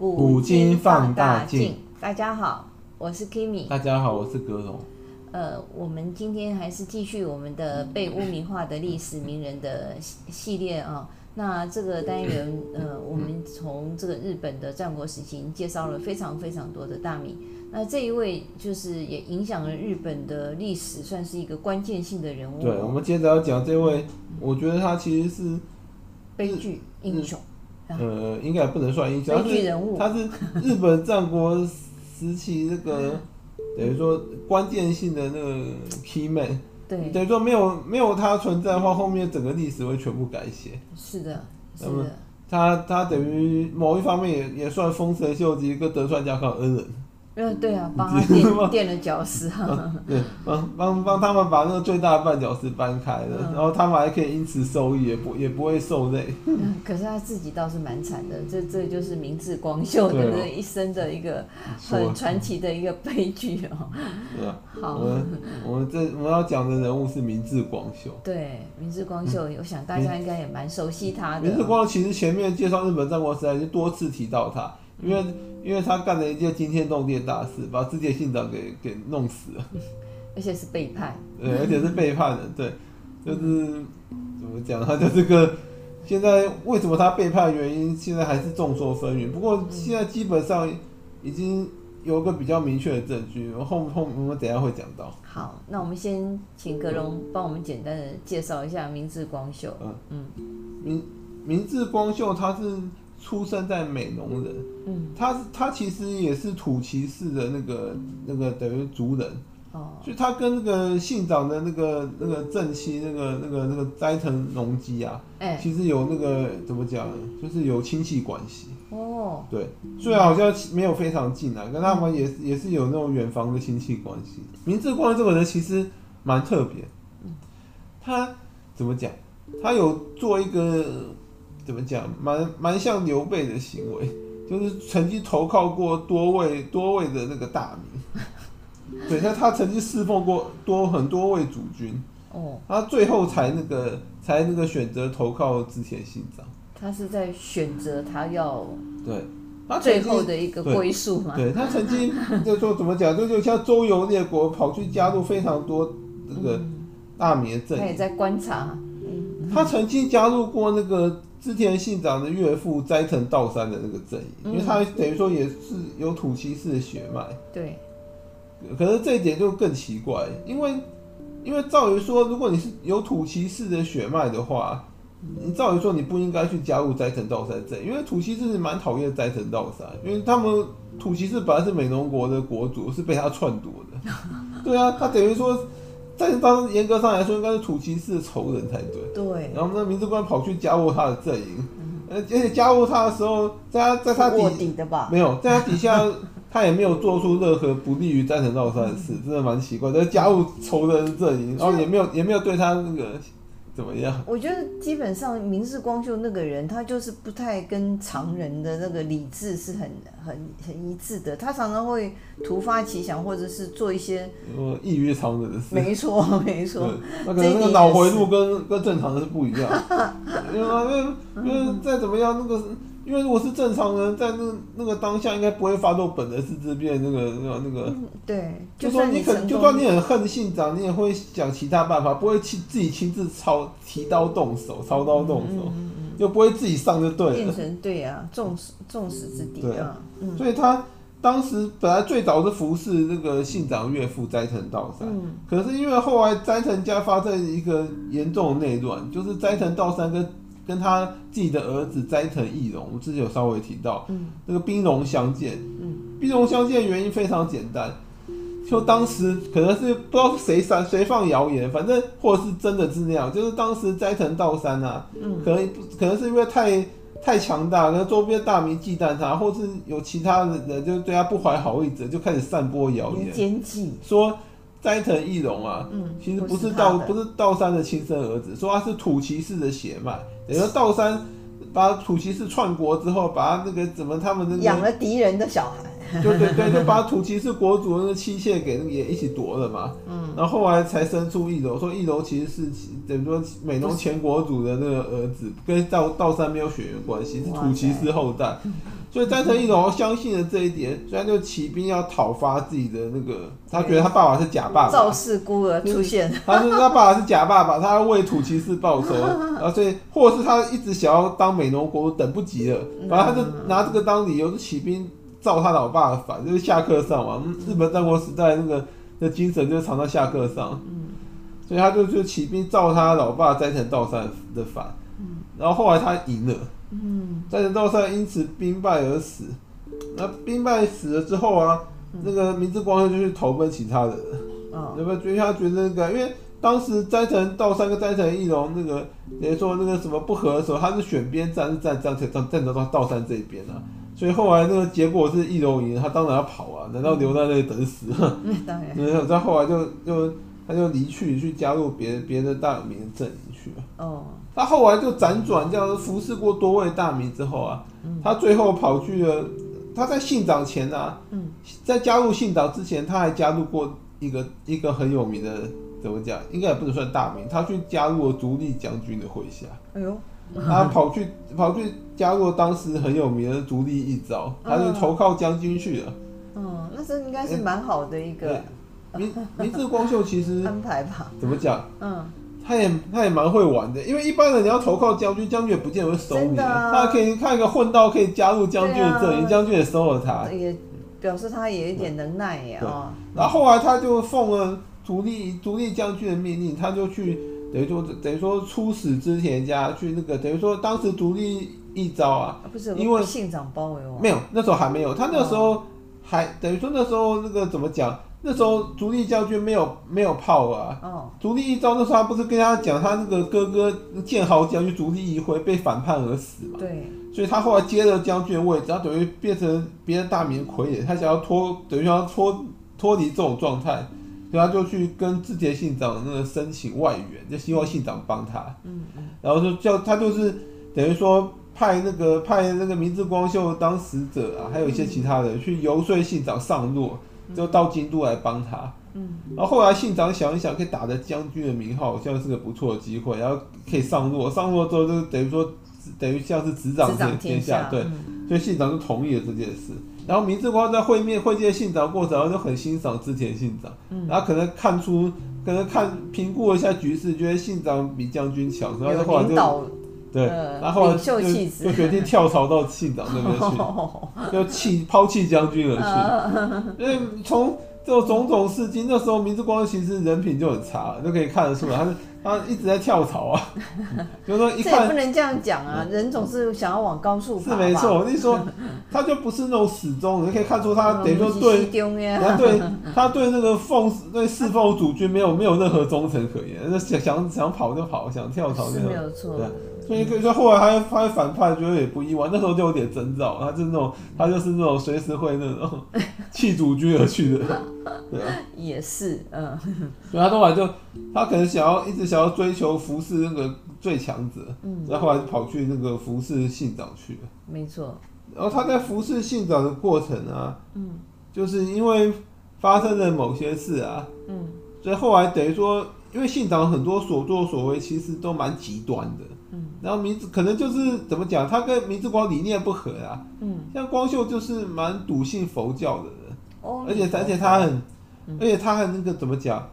古今放大镜，大家好，我是 Kimi。大家好，我是格龙。呃，我们今天还是继续我们的被污名化的历史名人的系列啊。那这个单元，呃，我们从这个日本的战国时期介绍了非常非常多的大名。那这一位就是也影响了日本的历史，算是一个关键性的人物。对，我们接着要讲这位，我觉得他其实是悲剧英雄。呃，应该也不能算英雄，悲剧人物。他是日本战国时期那个 等于说关键性的那个 key man。对，等于说没有没有他存在的话，后面整个历史会全部改写。是的，是的。他他等于某一方面也也算丰臣秀吉跟德川家康恩人。嗯，对啊，帮他垫垫了脚石哈。对，帮帮帮他们把那个最大的绊脚石搬开了，嗯、然后他们还可以因此受益，也不也不会受累。嗯，可是他自己倒是蛮惨的，这这就是明治光秀的那一生的一个很传奇的一个悲剧哦。对啊。好，我们我们这我们要讲的人物是明治光秀。对，明治光秀，我想大家应该也蛮熟悉他的。明治光秀其实前面介绍日本战国时代就多次提到他，因为。因为他干了一件惊天动地的大事，把织田信长给给弄死了，而且是背叛，对，而且是背叛的，对，就是怎么讲，他就这个现在为什么他背叛的原因，现在还是众说纷纭。不过现在基本上已经有一个比较明确的证据，后后我们等一下会讲到。好，那我们先请格隆帮我们简单的介绍一下明治光秀。嗯嗯，明明治光秀他是。出生在美浓人，嗯，他他其实也是土岐氏的那个那个等于族人，哦，所以他跟那个信长的那个那个正妻那个那个那个斋藤隆基啊，哎、欸，其实有那个怎么讲，就是有亲戚关系，哦，对，虽然好像没有非常近啊，跟他们也是也是有那种远房的亲戚关系。明治光这个人其实蛮特别，嗯，他怎么讲，他有做一个。怎么讲？蛮蛮像刘备的行为，就是曾经投靠过多位多位的那个大名，对，他他曾经侍奉过多很多位主君，哦，他最后才那个才那个选择投靠织田信长。他是在选择他要对，他最后的一个归宿嘛？对，他曾经就说怎么讲，就就像周游列国，跑去加入非常多那个大名的阵营。他也在观察。他曾经加入过那个。织田信长的岳父斋藤道三的那个阵营，因为他等于说也是有土岐氏的血脉。对。可是这一点就更奇怪，因为因为照理说，如果你是有土岐氏的血脉的话，你照理说你不应该去加入斋藤道三阵，因为土岐氏是蛮讨厌斋藤道三，因为他们土岐氏本来是美浓国的国主，是被他篡夺的。对啊，他等于说。但是当严格上来说，应该是土骑士的仇人才对。对。然后呢，明智光跑去加入他的阵营，而且加入他的时候，在他在他底，底的吧？没有，在他底下，他也没有做出任何不利于战神道三的事，真的蛮奇怪。在加入仇人的阵营，然后也没有也没有对他那个。怎么样？我觉得基本上明治光秀那个人，他就是不太跟常人的那个理智是很很很一致的。他常常会突发奇想，或者是做一些呃异于常人的事。没错，没错。那可能那个脑回路跟跟正常的是不一样。因为因为再怎么样那个。因为如果是正常人，在那那个当下，应该不会发动本能寺之变。那个那个那个，嗯、对，就说你可就算你很恨信长，你也会想其他办法，不会亲自己亲自操提刀动手，操刀动手，嗯嗯嗯、就不会自己上就对了。变成对啊，众矢众矢之的啊。嗯、所以他当时本来最早是服侍那个信长岳父斋藤道三，嗯、可是因为后来斋藤家发生一个严重的内乱，就是斋藤道三跟跟他自己的儿子斋藤义龙，我之前有稍微提到，嗯、那个兵戎相见，嗯、兵戎相见的原因非常简单，就当时可能是不知道谁散谁放谣言，反正或者是真的是那样，就是当时斋藤道三啊，嗯、可能可能是因为太太强大，可能周边大名忌惮他，或是有其他的人就对他不怀好意者，就开始散播谣言，说。斋藤义荣啊，嗯、其实不是道不是道三的亲生儿子，说他是土岐氏的血脉。等于说道三把土岐氏篡国之后，把他那个怎么他们那个养了敌人的小孩，对对对，就 把土岐氏国主的那个妻妾给也一起夺了嘛。嗯，然后后来才生出义龙，说义龙其实是等于说美浓前国主的那个儿子，跟道道三没有血缘关系，是土岐氏后代。所以斋藤义龙相信了这一点，所以他就起兵要讨伐自己的那个，他觉得他爸爸是假爸爸，赵氏孤儿出现，他说他爸爸是假爸爸，他要为土岐氏报仇，然 后所以或者是他一直想要当美浓国，等不及了，然后他就拿这个当理由，就起兵造他老爸的反，就是下课上嘛。日本战国时代那个的精神就是藏在下课上，所以他就就起兵造他老爸斋藤道三的反，然后后来他赢了。嗯，斋藤道三因此兵败而死。那兵败死了之后啊，嗯、那个明智光秀就去投奔其他人。哦，有没有觉得他觉得那个？因为当时斋藤道三跟斋藤义龙那个，等于说那个什么不和的时候，他是选边站，是站站站站到道三这一边啊。所以后来那个结果是义龙赢，他当然要跑啊，难道留在那里等死？嗯，当然。然后来就就他就离去，去加入别别的大名的阵营去了。哦。他后来就辗转，这样服侍过多位大名之后啊，他最后跑去了。他在信长前啊，在加入信长之前，他还加入过一个一个很有名的，怎么讲？应该也不能算大名。他去加入了足利将军的麾下。哎呦，他跑去跑去加入当时很有名的足利义昭，他就投靠将军去了。嗯，那这应该是蛮好的一个。明明治光秀其实安排吧？怎么讲？嗯。他也他也蛮会玩的，因为一般人你要投靠将军，将军也不见得会收你。啊、他可以看一个混道，可以加入将军的阵营，将军也收了他。也表示他也有一点能耐呀。啊、然后后来他就奉了独立独立将军的命令，他就去等于说等于说出使织田家去那个等于说当时足利义昭啊，不是因为信长包围我。没有，那时候还没有，他那时候还、哦、等于说那时候那个怎么讲？那时候足利将军没有没有炮啊，足利义昭那时候他不是跟他讲他那个哥哥建豪将军足利一辉被反叛而死嘛？对，所以他后来接了将军的位置，他等于变成别人大名傀儡，他想要脱等于要脱脱离这种状态，所以他就去跟织田信长那个申请外援，就希望信长帮他。嗯嗯，然后就叫他就是等于说派那个派那个明智光秀当使者啊，还有一些其他人去游说信长上洛。就到京都来帮他，嗯，然后后来信长想一想，可以打着将军的名号，好像是个不错的机会，然后可以上路，上路之后就等于说，等于像是执掌天天下，对，所以信长就同意了这件事。然后明智光在会面会见信长过程，然后就很欣赏织田信长，然后可能看出，可能看评估了一下局势，觉得信长比将军强，所以后来就。对，然后就就决定跳槽到庆长那边去，就弃抛弃将军而去。因为从这种种事迹，那时候明治光其实人品就很差，就可以看得出来，他是他一直在跳槽啊。就是说一看，这也不能这样讲啊，人总是想要往高处爬。是没错，我跟你说，他就不是那种始终，你可以看出他等于说对，他对他对那个奉对侍奉主君没有没有任何忠诚可言，那想想想跑就跑，想跳槽就跳。没有错。所以所以，后来他他反叛，觉得也不意外。那时候就有点征兆，他就是那种，他就是那种随时会那种弃主君而去的，对啊。也是，嗯。所以他后来就，他可能想要一直想要追求服侍那个最强者，嗯。然后后来就跑去那个服侍信长去了。没错。然后他在服侍信长的过程啊，嗯，就是因为发生了某些事啊，嗯，所以后来等于说，因为信长很多所作所为其实都蛮极端的。嗯，然后明治可能就是怎么讲，他跟明治光理念不合啊。嗯，像光秀就是蛮笃信佛教的人，哦，而且而且他很，嗯、而且他很那个怎么讲，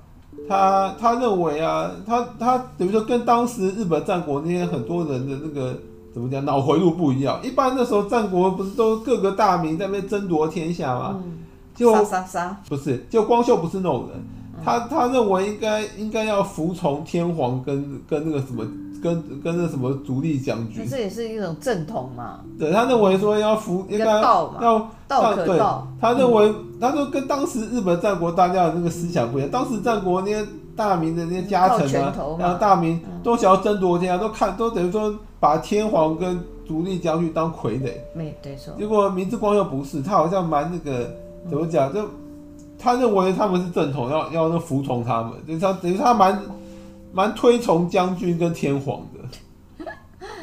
他他认为啊，他他等于说跟当时日本战国那些很多人的那个怎么讲脑回路不一样。一般那时候战国不是都各个大名在那边争夺天下吗？嗯，就杀杀杀，不是，就光秀不是那种人，嗯、他他认为应该应该要服从天皇跟跟那个什么。跟跟那什么足利将军，这也是一种正统嘛。对，他认为说要服，应该要道可道。他认为，他说跟当时日本战国大家的那个思想不一样。当时战国那些大明的那些家臣啊，然后大明都想要争夺天下，都看都等于说把天皇跟足利将军当傀儡。没对错。结果明治光又不是，他好像蛮那个怎么讲？就他认为他们是正统，要要那服从他们，就他等于他蛮。蛮推崇将军跟天皇的，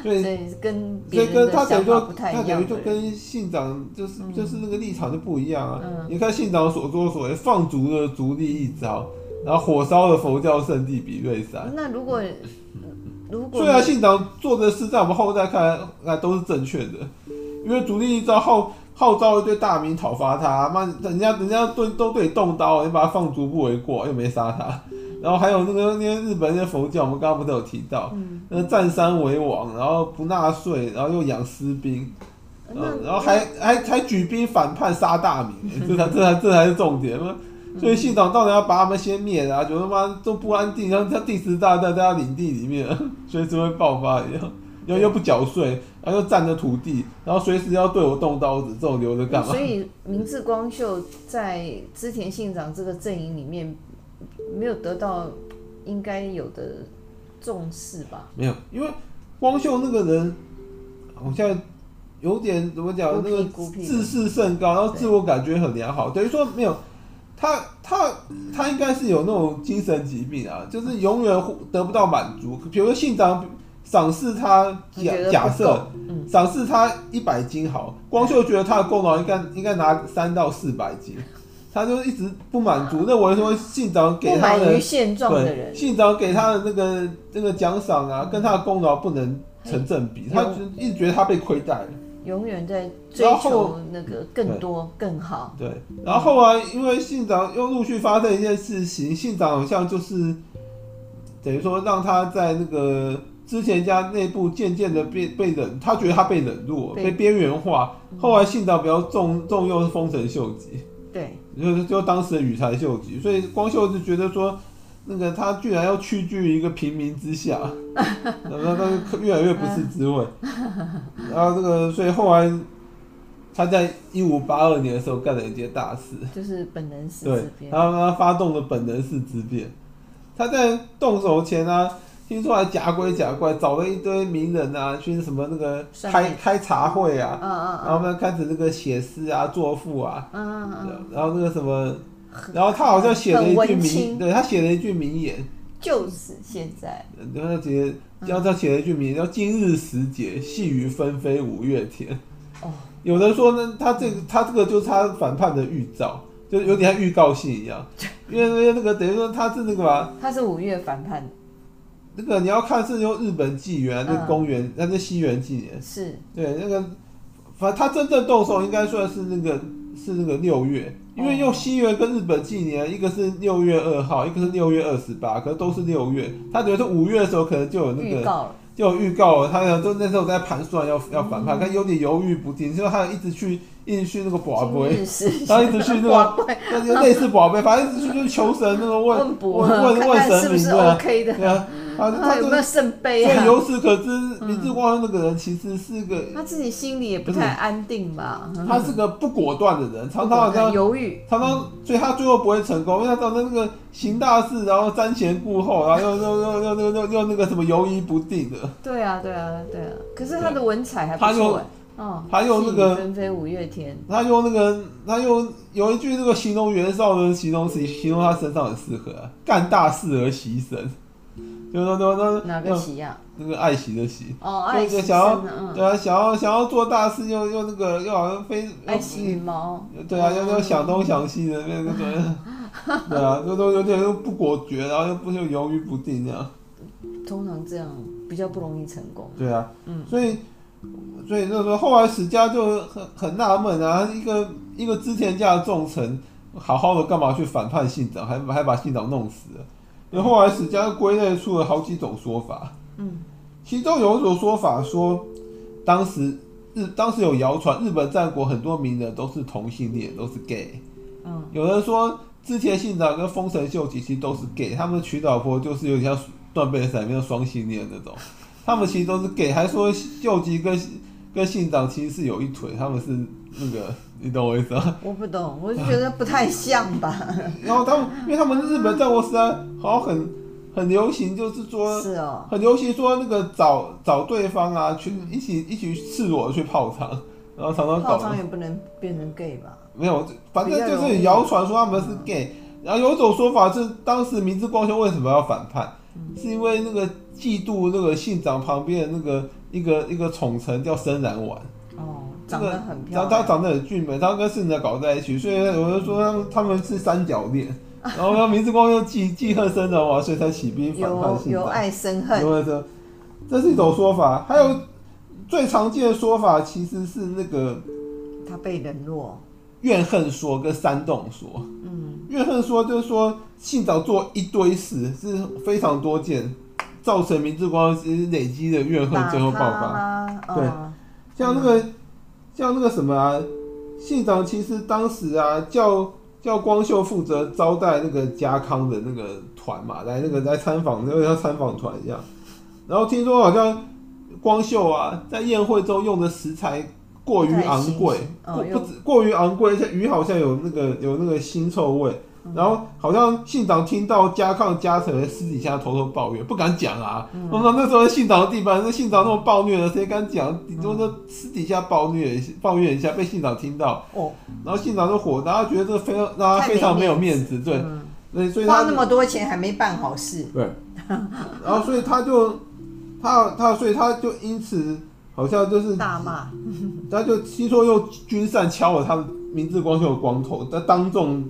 对，所以跟所以跟他等于就他等于就跟信长就是、嗯、就是那个立场就不一样啊。嗯、你看信长所作所为，放逐了足利义昭，然后火烧了佛教圣地比瑞山。那如果如果虽然信长做的事在我们后代看来都是正确的，因为足利义昭号号召一堆大名讨伐他，妈，人家人家对都对你动刀，你把他放逐不为过，又没杀他。然后还有那个那些日本那些佛教，我们刚刚不都有提到，嗯、那个占山为王，然后不纳税，然后又养私兵，然后然后还还还举兵反叛杀大明，这才这才这才是重点嘛。所以信长到底要把他们先灭啊，觉得他妈都不安定，像像第十大在在他领地里面，随时会爆发一样，又又不缴税，然后又占着土地，然后随时要对我动刀子，这种留着干嘛？所以明智光秀在织田信长这个阵营里面没有得到应该有的重视吧？没有，因为光秀那个人好像有点怎么讲，那个自视甚高，然后自我感觉很良好，等于说没有。他他他应该是有那种精神疾病啊，就是永远得不到满足。比如说信长赏赐他假假设赏赐他一百斤好，光秀觉得他的功劳应该应该拿三到四百斤，他就一直不满足。认为说信长给他的现状的人，信长给他的那个那个奖赏啊，跟他的功劳不能成正比，他就一直觉得他被亏待了。永远在追求那个更多更好。对，然后后来，因为信长又陆续发生一件事情，信长好像就是等于说让他在那个织田家内部渐渐的被被冷，他觉得他被冷落、被边缘化。后来信道比较重重用丰臣秀吉，对，就是就当时的羽柴秀吉，所以光秀就觉得说。那个他居然要屈居一个平民之下，然后他越来越不是滋味。然后这个，所以后来他在一五八二年的时候干了一件大事，就是本能寺之变。然后他发动了本能寺之变。他在动手前啊，听说还假鬼假怪，找了一堆名人啊，去什么那个开开茶会啊，然后呢开始那个写诗啊、作赋啊，然后那个什么。然后他好像写了一句名，对他写了一句名言，就是现在。然后他写，然后他写了一句名言，叫“今日时节，细雨纷飞五月天”。哦，有人说呢，他这个他这个就是他反叛的预兆，就有点像预告信一样。因为因为那个等于说他是那个嘛，他是五月反叛。那个你要看是用日本纪元，那公元，那是西元纪年。是。对，那个反正他真正动手应该算是那个是那个六月。因为用西元跟日本纪年，一个是六月二号，一个是六月二十八，可是都是六月。他觉得是五月的时候，可能就有那个就有预告了。他想就那时候在盘算要要反叛，他有点犹豫不定，所以他一直去一直去那个宝贝，他一直去那个那就类似宝贝，反正一直去就是求神那个问问问神明对啊。他他有没有圣杯啊？所以由此可知，明智光秀那个人其实是个他自己心里也不太安定吧。他是个不果断的人，常常好像犹豫，常常所以他最后不会成功，因为他常常那个行大事，然后瞻前顾后，然后又又又又又又又那个什么犹疑不定的。对啊，对啊，对啊。可是他的文采还不错。哦，他用那个纷飞五月天，他用那个他用有一句那个形容袁绍的形容词，形容他身上很适合啊，干大事而惜神。就说说说哪个喜呀？那个爱惜的惜哦，爱惜想要对啊，想要想要做大事，又又那个又好像非爱惜羽毛。对啊，又又想东想西的那个对，对啊，又都有点又不果决，然后又不就犹豫不定这样。通常这样比较不容易成功。对啊，嗯，所以所以那时候后来史家就很很纳闷啊，一个一个织田家的重臣，好好的干嘛去反叛信长，还还把信长弄死了。然后后来史家归类出了好几种说法，嗯，其中有一种说法说，当时日当时有谣传，日本战国很多名人都是同性恋，都是 gay，嗯，有人说织田信长跟丰臣秀吉其实都是 gay，他们娶老婆就是有点像断背山里面的双性恋那种，他们其实都是 gay，还说秀吉跟跟信长其实是有一腿，他们是那个。你懂我意思吗？我不懂，我就觉得不太像吧。然后他们，因为他们日本战国时代好像很很流行，就是说，是哦，很流行说那个找找对方啊，去一起一起赤裸去泡汤，然后常常搞。泡汤也不能变成 gay 吧？没有，反正就是谣传说他们是 gay。然后有一种说法是，当时明治光秀为什么要反叛？是因为那个嫉妒那个信长旁边的那个一个一个宠臣叫森然丸。哦长得很漂亮，他长得很俊美，他跟信长搞在一起，所以我就说他们他们是三角恋。然后他明治光又记记恨森然丸，所以才起兵反叛信长。由爱生恨，因为这这是一种说法。还有最常见的说法其实是那个他被冷落。怨恨说跟煽动说，嗯，怨恨说就是说信长做一堆事是非常多件，造成明治光秀累积的怨恨最后爆发。对，像那个、嗯、像那个什么啊，信长其实当时啊叫叫光秀负责招待那个家康的那个团嘛，来那个来参访，那个像参访团一样。然后听说好像光秀啊在宴会中用的食材。过于昂贵，过不止过于昂贵，而且鱼好像有那个有那个腥臭味，嗯、然后好像信长听到加抗加成私底下偷偷抱怨，不敢讲啊。我说、嗯、那时候信长的地盘，那信长那么暴虐的，谁敢讲？顶多就私底下暴虐抱怨一下，被信长听到，哦、然后信长就火，然后觉得这非常让他非常没有面子，对，嗯、所以他花那么多钱还没办好事，对，然后所以他就他他所以他就因此。好像就是大骂，他就听说用军扇敲了他的明智光秀的光头，他当众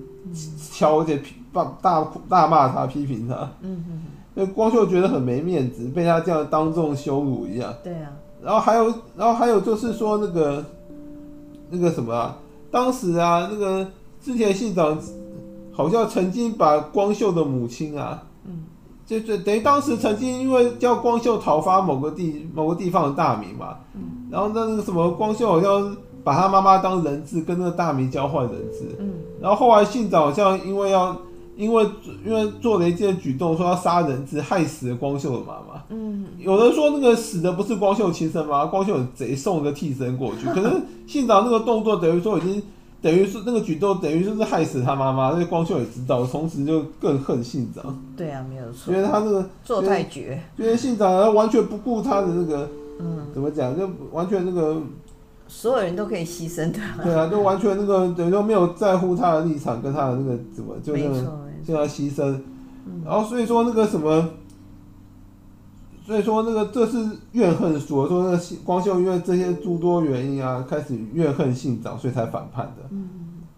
敲，而且大大大骂他，批评他。嗯哼，那光秀觉得很没面子，被他这样当众羞辱一样。对啊。然后还有，然后还有就是说那个那个什么啊，当时啊，那个织田信长好像曾经把光秀的母亲啊。就就等于当时曾经因为叫光秀讨伐某个地某个地方的大名嘛，嗯、然后那个什么光秀好像把他妈妈当人质，跟那个大明交换人质，嗯、然后后来信长好像因为要因为因为做了一件举动，说要杀人质，害死了光秀的妈妈。嗯，有人说那个死的不是光秀亲生妈妈，光秀有贼送个替身过去，可是信长那个动作等于说已经。等于是那个举动，等于就是害死他妈妈。那光秀也知道，从此就更恨信长。对啊，没有错。因为他那个做太绝，因为信长完全不顾他的那个，嗯，怎么讲，就完全那个，所有人都可以牺牲的。对啊，就完全那个等于说没有在乎他的立场跟他的那个怎么，就那个就要牺牲。然后所以说那个什么。所以说，那个这是怨恨说，说那个光秀因为这些诸多原因啊，开始怨恨信长，所以才反叛的。嗯，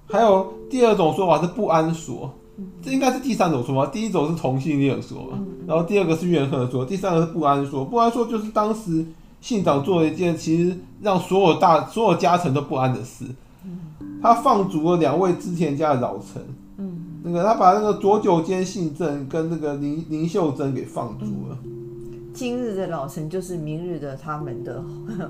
还有第二种说法是不安说，这应该是第三种说法。第一种是同性恋说，然后第二个是怨恨说，第三个是不安说。不安说就是当时信长做了一件其实让所有大所有家臣都不安的事。他放逐了两位织田家的老臣。嗯，那个他把那个左久间信政跟那个林林秀贞给放逐了。今日的老臣就是明日的他们的，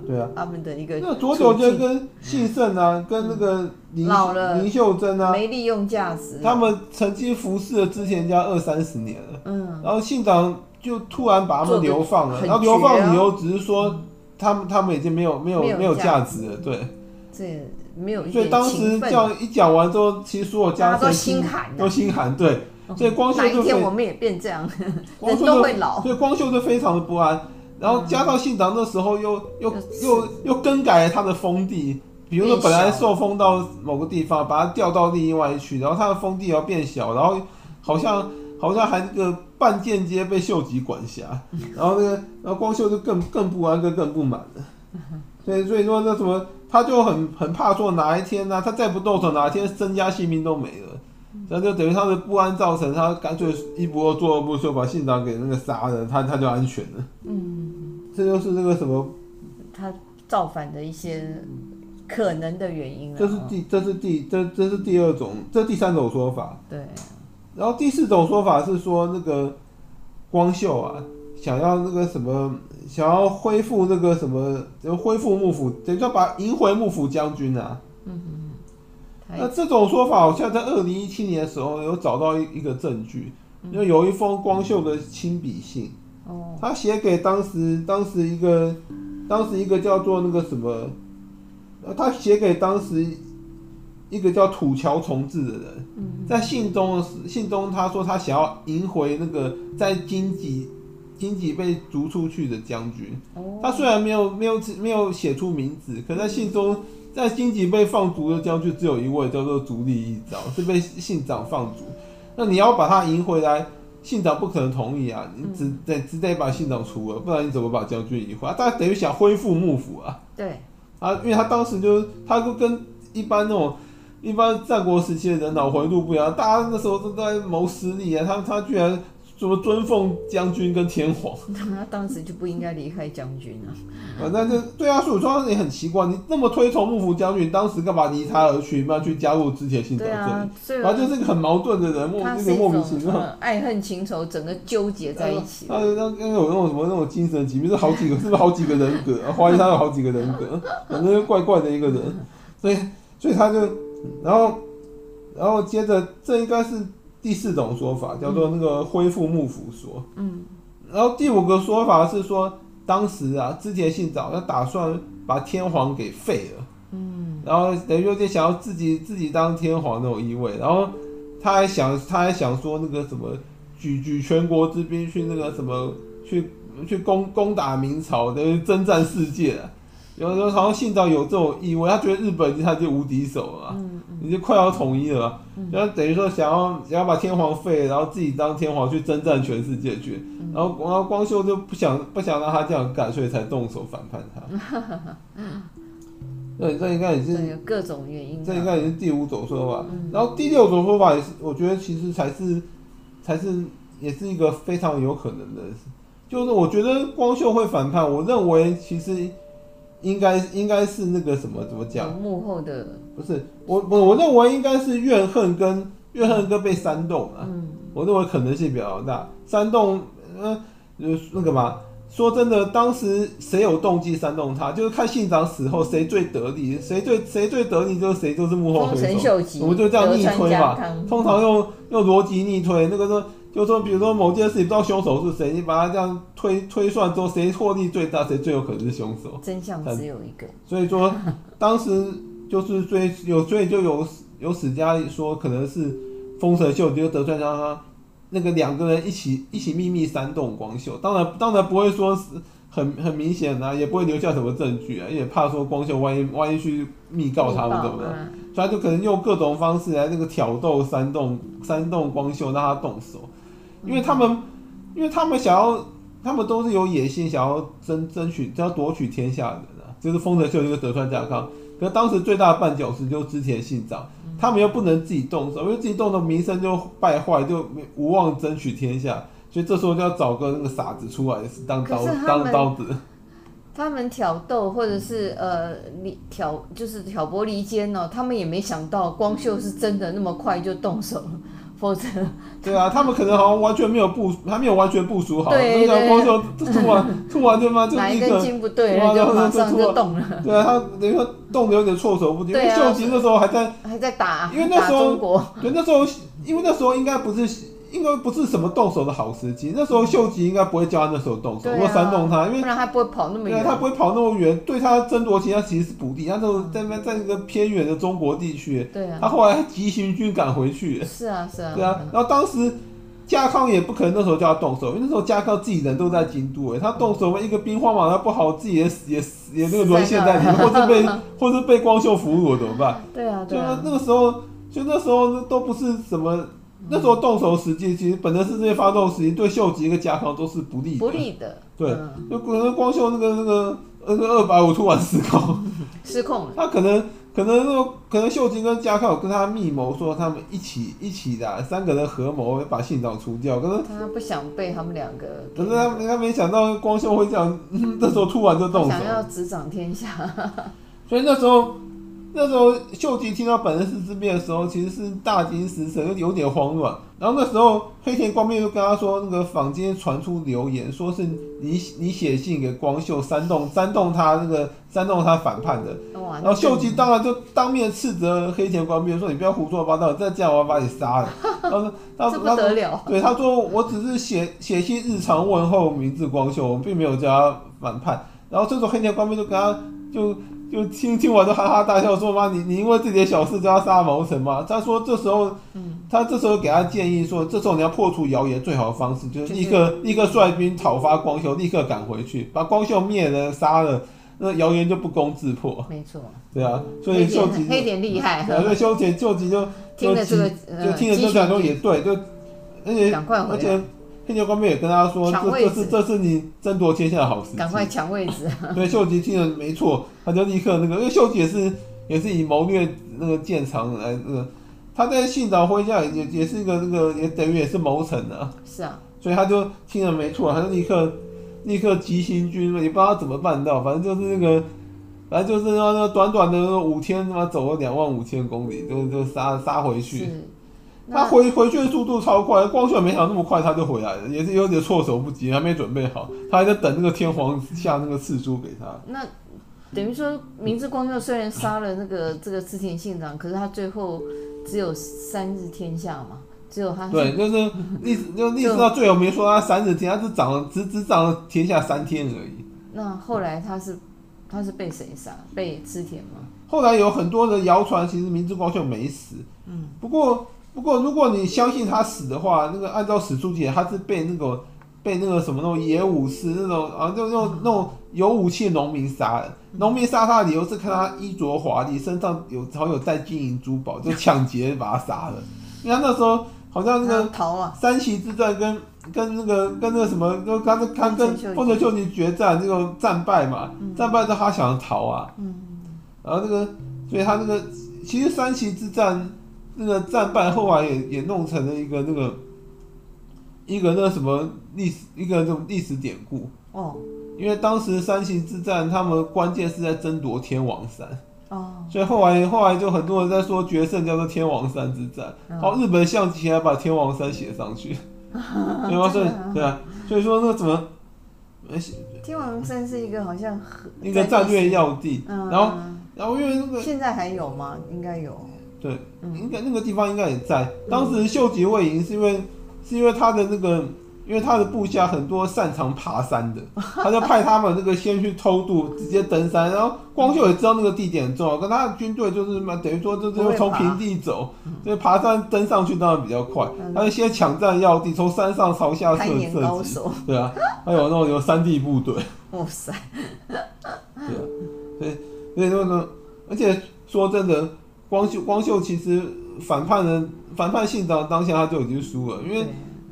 对啊，他们的一个。那佐久间跟信胜啊，跟那个林老了林秀珍啊，没利用价值。他们曾经服侍了织田家二三十年了，嗯，然后信长就突然把他们流放了，然后流放理由只是说他们他们已经没有没有没有价值。了，对，这没有。所以当时这样一讲完之后，其实所有家都心寒，都心寒，对。所以光秀就哪一天我们也变这样，人都会老。所以光秀就非常的不安，然后加上信长那时候又又又又更改了他的封地，比如说本来受封到某个地方，把他调到另外一去，然后他的封地要变小，然后好像好像还那个半间接被秀吉管辖，然后那个然后光秀就更更不安，更更不满了。所以所以说那什么，他就很很怕说哪一天呢、啊，他再不动手，哪一天身家性命都没了。那就等于他的不安造成他干脆一不做二不休，把信长给那个杀了，他他就安全了。嗯，这就是那个什么，他造反的一些可能的原因了。这是第这是第这这是第二种，这第三种说法。对。然后第四种说法是说那个光秀啊，想要那个什么，想要恢复那个什么，就恢复幕府，等于说把赢回幕府将军啊。嗯哼。那这种说法好像在二零一七年的时候有找到一一个证据，就有一封光秀的亲笔信，他写给当时当时一个当时一个叫做那个什么，他写给当时一个叫土桥重治的人，在信中信中他说他想要赢回那个在荆棘荆棘被逐出去的将军，他虽然没有没有没有写出名字，可在信中。在荆棘被放逐的将军只有一位，叫做足利义昭，是被信长放逐。那你要把他赢回来，信长不可能同意啊！你只得只得把信长除了，不然你怎么把将军赢回来？他等于想恢复幕府啊？对啊，因为他当时就他就跟一般那种一般战国时期的人脑回路不一样，大家那时候都在谋私利啊，他他居然什么尊奉将军跟天皇？他当时就不应该离开将军啊。反正就对啊，所以我说也很奇怪，你那么推崇幕府将军，当时干嘛离他而去？要去加入织田信长这里？反正就是一个很矛盾的人，莫名其妙，爱恨情仇整个纠结在一起。他那那有那种什么那种精神疾病，是好几个，是不是好几个人格？怀疑他有好几个人格，反正就怪怪的一个人。所以，所以他就，然后，然后接着，这应该是第四种说法，叫做那个恢复幕府说。嗯。然后第五个说法是说。当时啊，织田信长他打算把天皇给废了，嗯，然后等于有点想要自己自己当天皇那种意味，然后他还想他还想说那个什么举举全国之兵去那个什么去去攻攻打明朝，等于征战世界啊。有时候好像信长有这种意味，他觉得日本他就无敌手了，嗯嗯、你就快要统一了，然后、嗯、等于说想要想要把天皇废，然后自己当天皇去征战全世界去，嗯、然后然后光秀就不想不想让他这样干，所以才动手反叛他。对，这应该也是各种原因。这应该也是第五种说法，嗯、然后第六种说法也是，我觉得其实才是才是也是一个非常有可能的，就是我觉得光秀会反叛，我认为其实。应该应该是那个什么怎么讲？幕后的不是我我我认为应该是怨恨跟怨恨跟被煽动啊。嗯，我认为可能性比较大。煽动，呃，就那个嘛。说真的，当时谁有动机煽动他？就是看信长死后谁最得力，谁最谁最得力，就是谁就是幕后黑手。我们就这样逆推嘛。通常用用逻辑逆推，那个说。就说，比如说某件事，你不知道凶手是谁，你把它这样推推算之后，谁获利最大，谁最有可能是凶手。真相只有一个。所以说，当时就是最有，所以就有有史家说，可能是丰臣秀吉就德川家康那个两个人一起一起秘密煽动光秀。当然，当然不会说是很很明显啊，也不会留下什么证据啊，也怕说光秀万一万一去密告他们，对不对？所以他就可能用各种方式来那个挑逗、煽动、煽动光秀，让他动手。因为他们，因为他们想要，他们都是有野心，想要争争取，要夺取天下的人啊，就是丰臣秀吉跟德川家康。可是当时最大的绊脚石就是织田信长，他们又不能自己动手，因为自己动手名声就败坏，就无望争取天下。所以这时候就要找个那个傻子出来当刀当刀子。他们挑逗或者是呃挑就是挑拨离间哦，他们也没想到光秀是真的那么快就动手了。否则，对啊，他们可能好像完全没有部，还没有完全部署好。对对对。光秀突然突然就嘛就哪一根筋不对，然后就马上就动了。对啊，他等于说动的有点措手不及。因为秀吉那时候还在还在打，因为那时候对那时候，因为那时候应该不是。应该不是什么动手的好时机，那时候秀吉应该不会叫他那时候动手，或煽动他，因为不然他不会跑那么远。他不会跑那么远，对他争夺其他其实是不利。他都在那在那个偏远的中国地区，对啊，他后来急行军赶回去。是啊是啊。对啊，然后当时家康也不可能那时候叫他动手，因为那时候家康自己人都在京都，哎，他动手一个兵荒马乱不好，自己也死也死也那个沦陷在里 面，或者被或者被光秀俘虏了怎么办？对啊对啊。就那个时候，就那时候都不是什么。那时候动手时机，其实本来是这些发动时机对秀吉跟家康都是不利的。不利的。对，嗯、就可能光秀那个那个那个二百五突然失控，失控了。他可能可能那个可能秀吉跟家康有跟他密谋，说他们一起一起的三个人合谋把信长除掉。可是他不想被他们两个。可是他他没想到光秀会这样，那时候突然就动手。想要执掌天下。所以那时候。那时候秀吉听到本能寺之变的时候，其实是大惊失色，有点慌乱。然后那时候黑田官兵就跟他说，那个坊间传出流言，说是你你写信给光秀，煽动煽动他那个煽动他反叛的。然后秀吉当然就当面斥责黑田官兵说：“你不要胡说八道，再这样我要把你杀了。”他说：“他得了。”对，他说：“我只是写写信日常问候明智光秀，我并没有叫他反叛。”然后这时候黑田官兵就跟他就。就听听完都哈哈大笑，说妈，你你因为自己的小事就要杀谋臣吗？他说这时候，他这时候给他建议说，这时候你要破除谣言，最好的方式就是立刻立刻率兵讨伐光秀，立刻赶回去，把光秀灭了杀了，那谣言就不攻自破。没错，对啊，所以秀吉黑点厉害，所以秀吉秀吉就听了这个，就听了这两说也对，就而且而且。黑田官兵也跟他说：“这这是这是你争夺天下的好时机，赶快抢位置。”对，秀吉听了没错，他就立刻那个，因为秀吉也是也是以谋略那个见长来那个，他在信长麾下也也是一个那个也等于也是谋臣的。是啊。所以他就听了没错，他就立刻立刻急行军，也不知道他怎么办到，反正就是那个，反正就是那个短短的五天，他妈走了两万五千公里，就就杀杀回去。他回回去的速度超快，光秀没想到那么快他就回来了，也是有点措手不及，还没准备好，他还在等那个天皇下那个赐书给他。那等于说，明智光秀虽然杀了那个这个织田信长，可是他最后只有三日天下嘛，只有他。对，就是 历史就历史上最有名说他三日天，他是掌了只只掌了天下三天而已。那后来他是他是被谁杀？被织田吗？后来有很多的谣传，其实明智光秀没死。嗯，不过。不过，如果你相信他死的话，那个按照史书记，他是被那个被那个什么那种野武士那种啊，就那种那种有武器的农民杀的。农民杀他的理由是看他衣着华丽，身上有好有带金银珠宝，就抢劫把他杀了。你看那时候好像那个逃啊，三旗之战跟跟那个跟那个什么，就刚刚他跟丰臣秀吉决战，这个战败嘛，战败之后他想逃啊，然后那个所以他那个其实三旗之战。那个战败后来也也弄成了一个那个一个那什么历史一个这种历史典故。哦，因为当时三秦之战，他们关键是在争夺天王山。哦，所以后来后来就很多人在说决胜叫做天王山之战，好，日本象棋还把天王山写上去，对吧？所以对啊，所以说那个怎么，天王山是一个好像一个战略要地，然后然后因为那个现在还有吗？应该有。对，应该那个地方应该也在。当时秀吉未赢，是因为是因为他的那个，因为他的部下很多擅长爬山的，他就派他们那个先去偷渡，直接登山。然后光秀也知道那个地点很重要，跟他的军队就是嘛，等于说就是从平地走，就爬山登上去当然比较快。他就先抢占要地，从山上朝下射射击。对啊，还有那种有山地部队。哇塞！对啊，所以所以那个，而且说真的。光秀光秀其实反叛人反叛性当当下他就已经输了，因为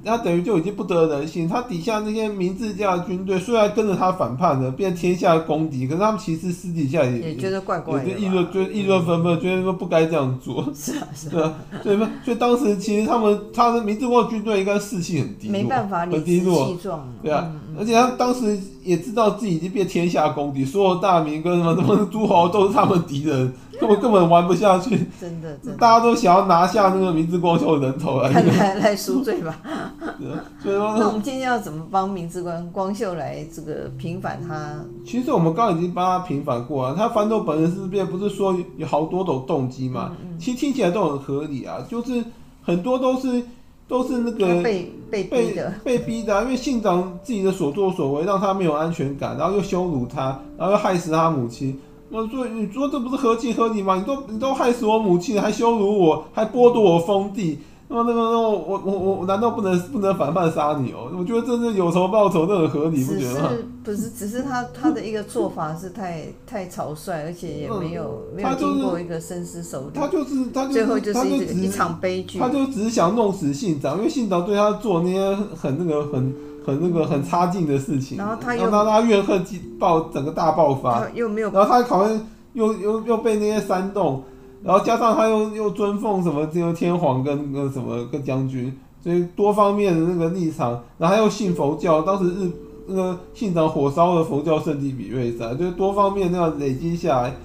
他等于就已经不得人心。他底下那些明治家的军队虽然跟着他反叛的，变天下公敌，可是他们其实私底下也也觉得怪怪的，议论就议论纷纷，觉得说不该这样做。是啊，是啊，所以所以当时其实他们他的明治国军队应该士气很低落，没办法，很低落，对啊，嗯、而且他当时也知道自己已经变天下公敌，所有大明跟什么什么诸侯都是他们敌人。根本根本玩不下去，真的，真的，大家都想要拿下那个明智光秀的人头来，来来赎罪吧。所以说，那我们今天要怎么帮明智光光秀来这个平反他？其实我们刚刚已经帮他平反过了。他反斗本人事变，不是说有好多种动机嘛？嗯嗯，其实听起来都很合理啊，就是很多都是都是那个被被逼的，被逼的啊，因为信长自己的所作所为让他没有安全感，然后又羞辱他，然后又害死他母亲。我说：“你说这不是合情合理吗？你都你都害死我母亲，还羞辱我，还剥夺我封地。那么那个那我我我我难道不能不能反叛杀你哦？我觉得这是有仇报仇，这很合理，不觉得吗？不是，只是他他的一个做法是太太草率，而且也没有没有经过一个深思熟虑。他就是他最后就是一场悲剧。他就只是想弄死信长，因为信长对他做那些很那个很。”很那个很差劲的事情，然后他又让他怨恨爆整个大爆发，又没有，然后他好像又又又被那些煽动，然后加上他又又尊奉什么这个天皇跟那个什么跟将军，所以多方面的那个立场，然后他又信佛教，当时日那个信长火烧了佛教圣地比瑞山，就是多方面那样累积下来，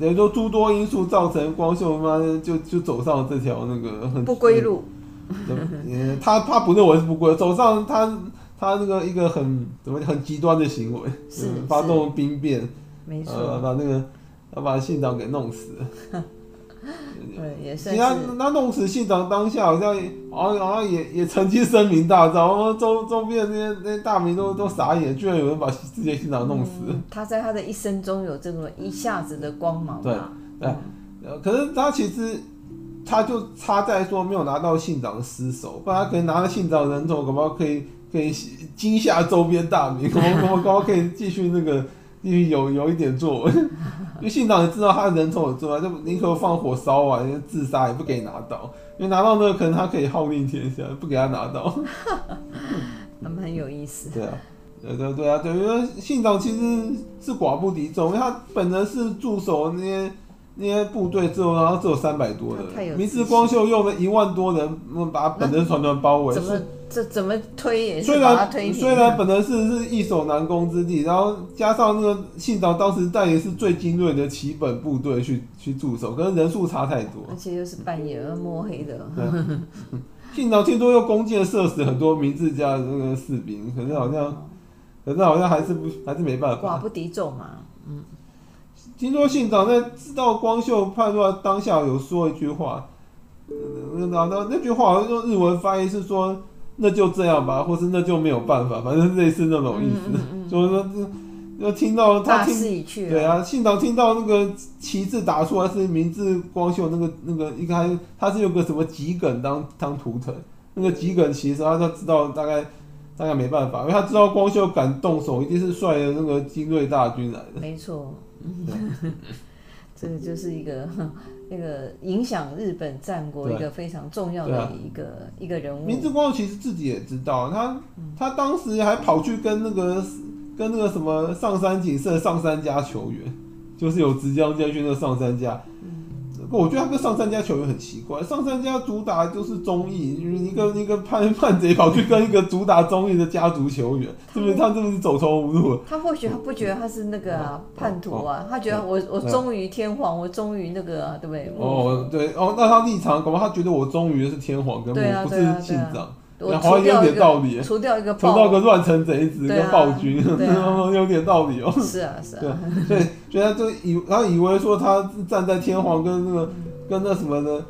等于说诸多因素造成光秀他妈就就走上了这条那个很不归路，嗯他他不认为是不归，走上他。他那个一个很怎么很极端的行为，是发动兵变，没错，呃，把那个要把信长给弄死了。对，也是。其他他弄死信长当下，好像好像好像也也曾经声名大噪，然后周周边那些那些大名都都傻眼，居然有人把自己的信长弄死。嗯。他在他的一生中有这么一下子的光芒。对对，嗯，可是他其实他就差在说没有拿到信长的尸首，不然他可以拿到信长人头，可不可以？可以惊吓周边大名，我们我我高可以继续那个继续有有一点作为，因为信长也知道他人头有重要，就宁可放火烧啊，自杀也不给拿到，因为拿到那个可能他可以号令天下，不给他拿到，他们很有意思。对啊，对对对啊，等于说信长其实是寡不敌众，因为他本人是驻守那些那些部队之后，然后只有三百多人，明治光秀用了一万多人，把本能团团包围。怎么这怎么推也是虽然虽然本能是是易守难攻之地，然后加上那个信长当时带的是最精锐的旗本部队去去驻守，可是人数差太多，而且又是半夜摸黑的。信长听说又弓箭射死很多明治家的那个士兵，可是好像，可是好像还是不还是没办法。寡不敌众嘛，嗯。听说信长在知道光秀叛乱当下有说一句话，那那那那句话好像用日文翻译是说。那就这样吧，或是那就没有办法，反正类似那种意思。嗯嗯嗯、就是说，就听到他听，对啊，信长听到那个旗帜打出来是明治光秀那个那个应该，他是有个什么桔梗当当图腾，那个桔梗其实他他知道大概大概没办法，因为他知道光秀敢动手，一定是率了那个精锐大军来的。没错，这个就是一个。那个影响日本战国一个非常重要的一个、啊、一个人物。明治光秀其实自己也知道，他、嗯、他当时还跑去跟那个跟那个什么上山景胜上山家求援，就是有直江将军的上山家。我觉得他跟上三家球员很奇怪，上三家主打就是忠义，就是一个一个叛叛贼跑去跟一个主打忠义的家族球员，是不是？他真的是走投无路？他或许他不觉得他是那个、啊、叛徒啊，他觉得我我忠于天皇，我忠于那个、啊，对不对？哦，对哦，那他立场，恐怕他觉得我忠于的是天皇，跟我不是信长。好像有点道理，除掉一个，除掉个乱臣贼子跟暴君，有点道理哦。是啊，是啊。对，所以他就以他以为说他站在天皇跟那个跟那什么的，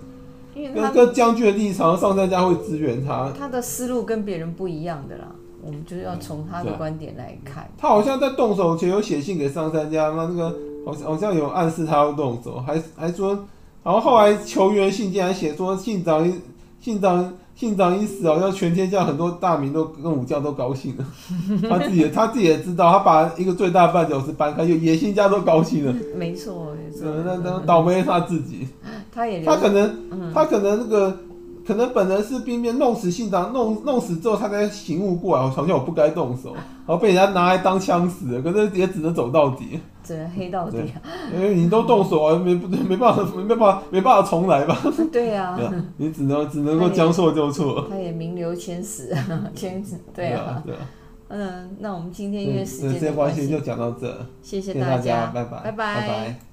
跟跟将军的立场，上杉家会支援他。他的思路跟别人不一样的啦，我们就是要从他的观点来看。他好像在动手前有写信给上杉家，那那个好像好像有暗示他要动手，还还说，然后后来求援信竟然写说信长信长。信长一死，好像全天下很多大名都跟武将都高兴了。他自己他自己也知道，他把一个最大的绊脚石搬开，就野心家都高兴了。没错，没错。那那倒霉他自己。他也他可能、嗯、他可能那个可能本人是兵变弄死信长，弄弄死之后他才醒悟过来，我好像我不该动手，然后被人家拿来当枪使了，可是也只能走到底。只能黑到底，因为你都动手啊，没不对，没办法，没办法，没办法重来吧？对 呀，你只能只能够将错就错。他也名留千史，千史对啊，对啊。嗯，那我们今天因为时间关系就讲到这，谢谢大家，拜拜，拜拜。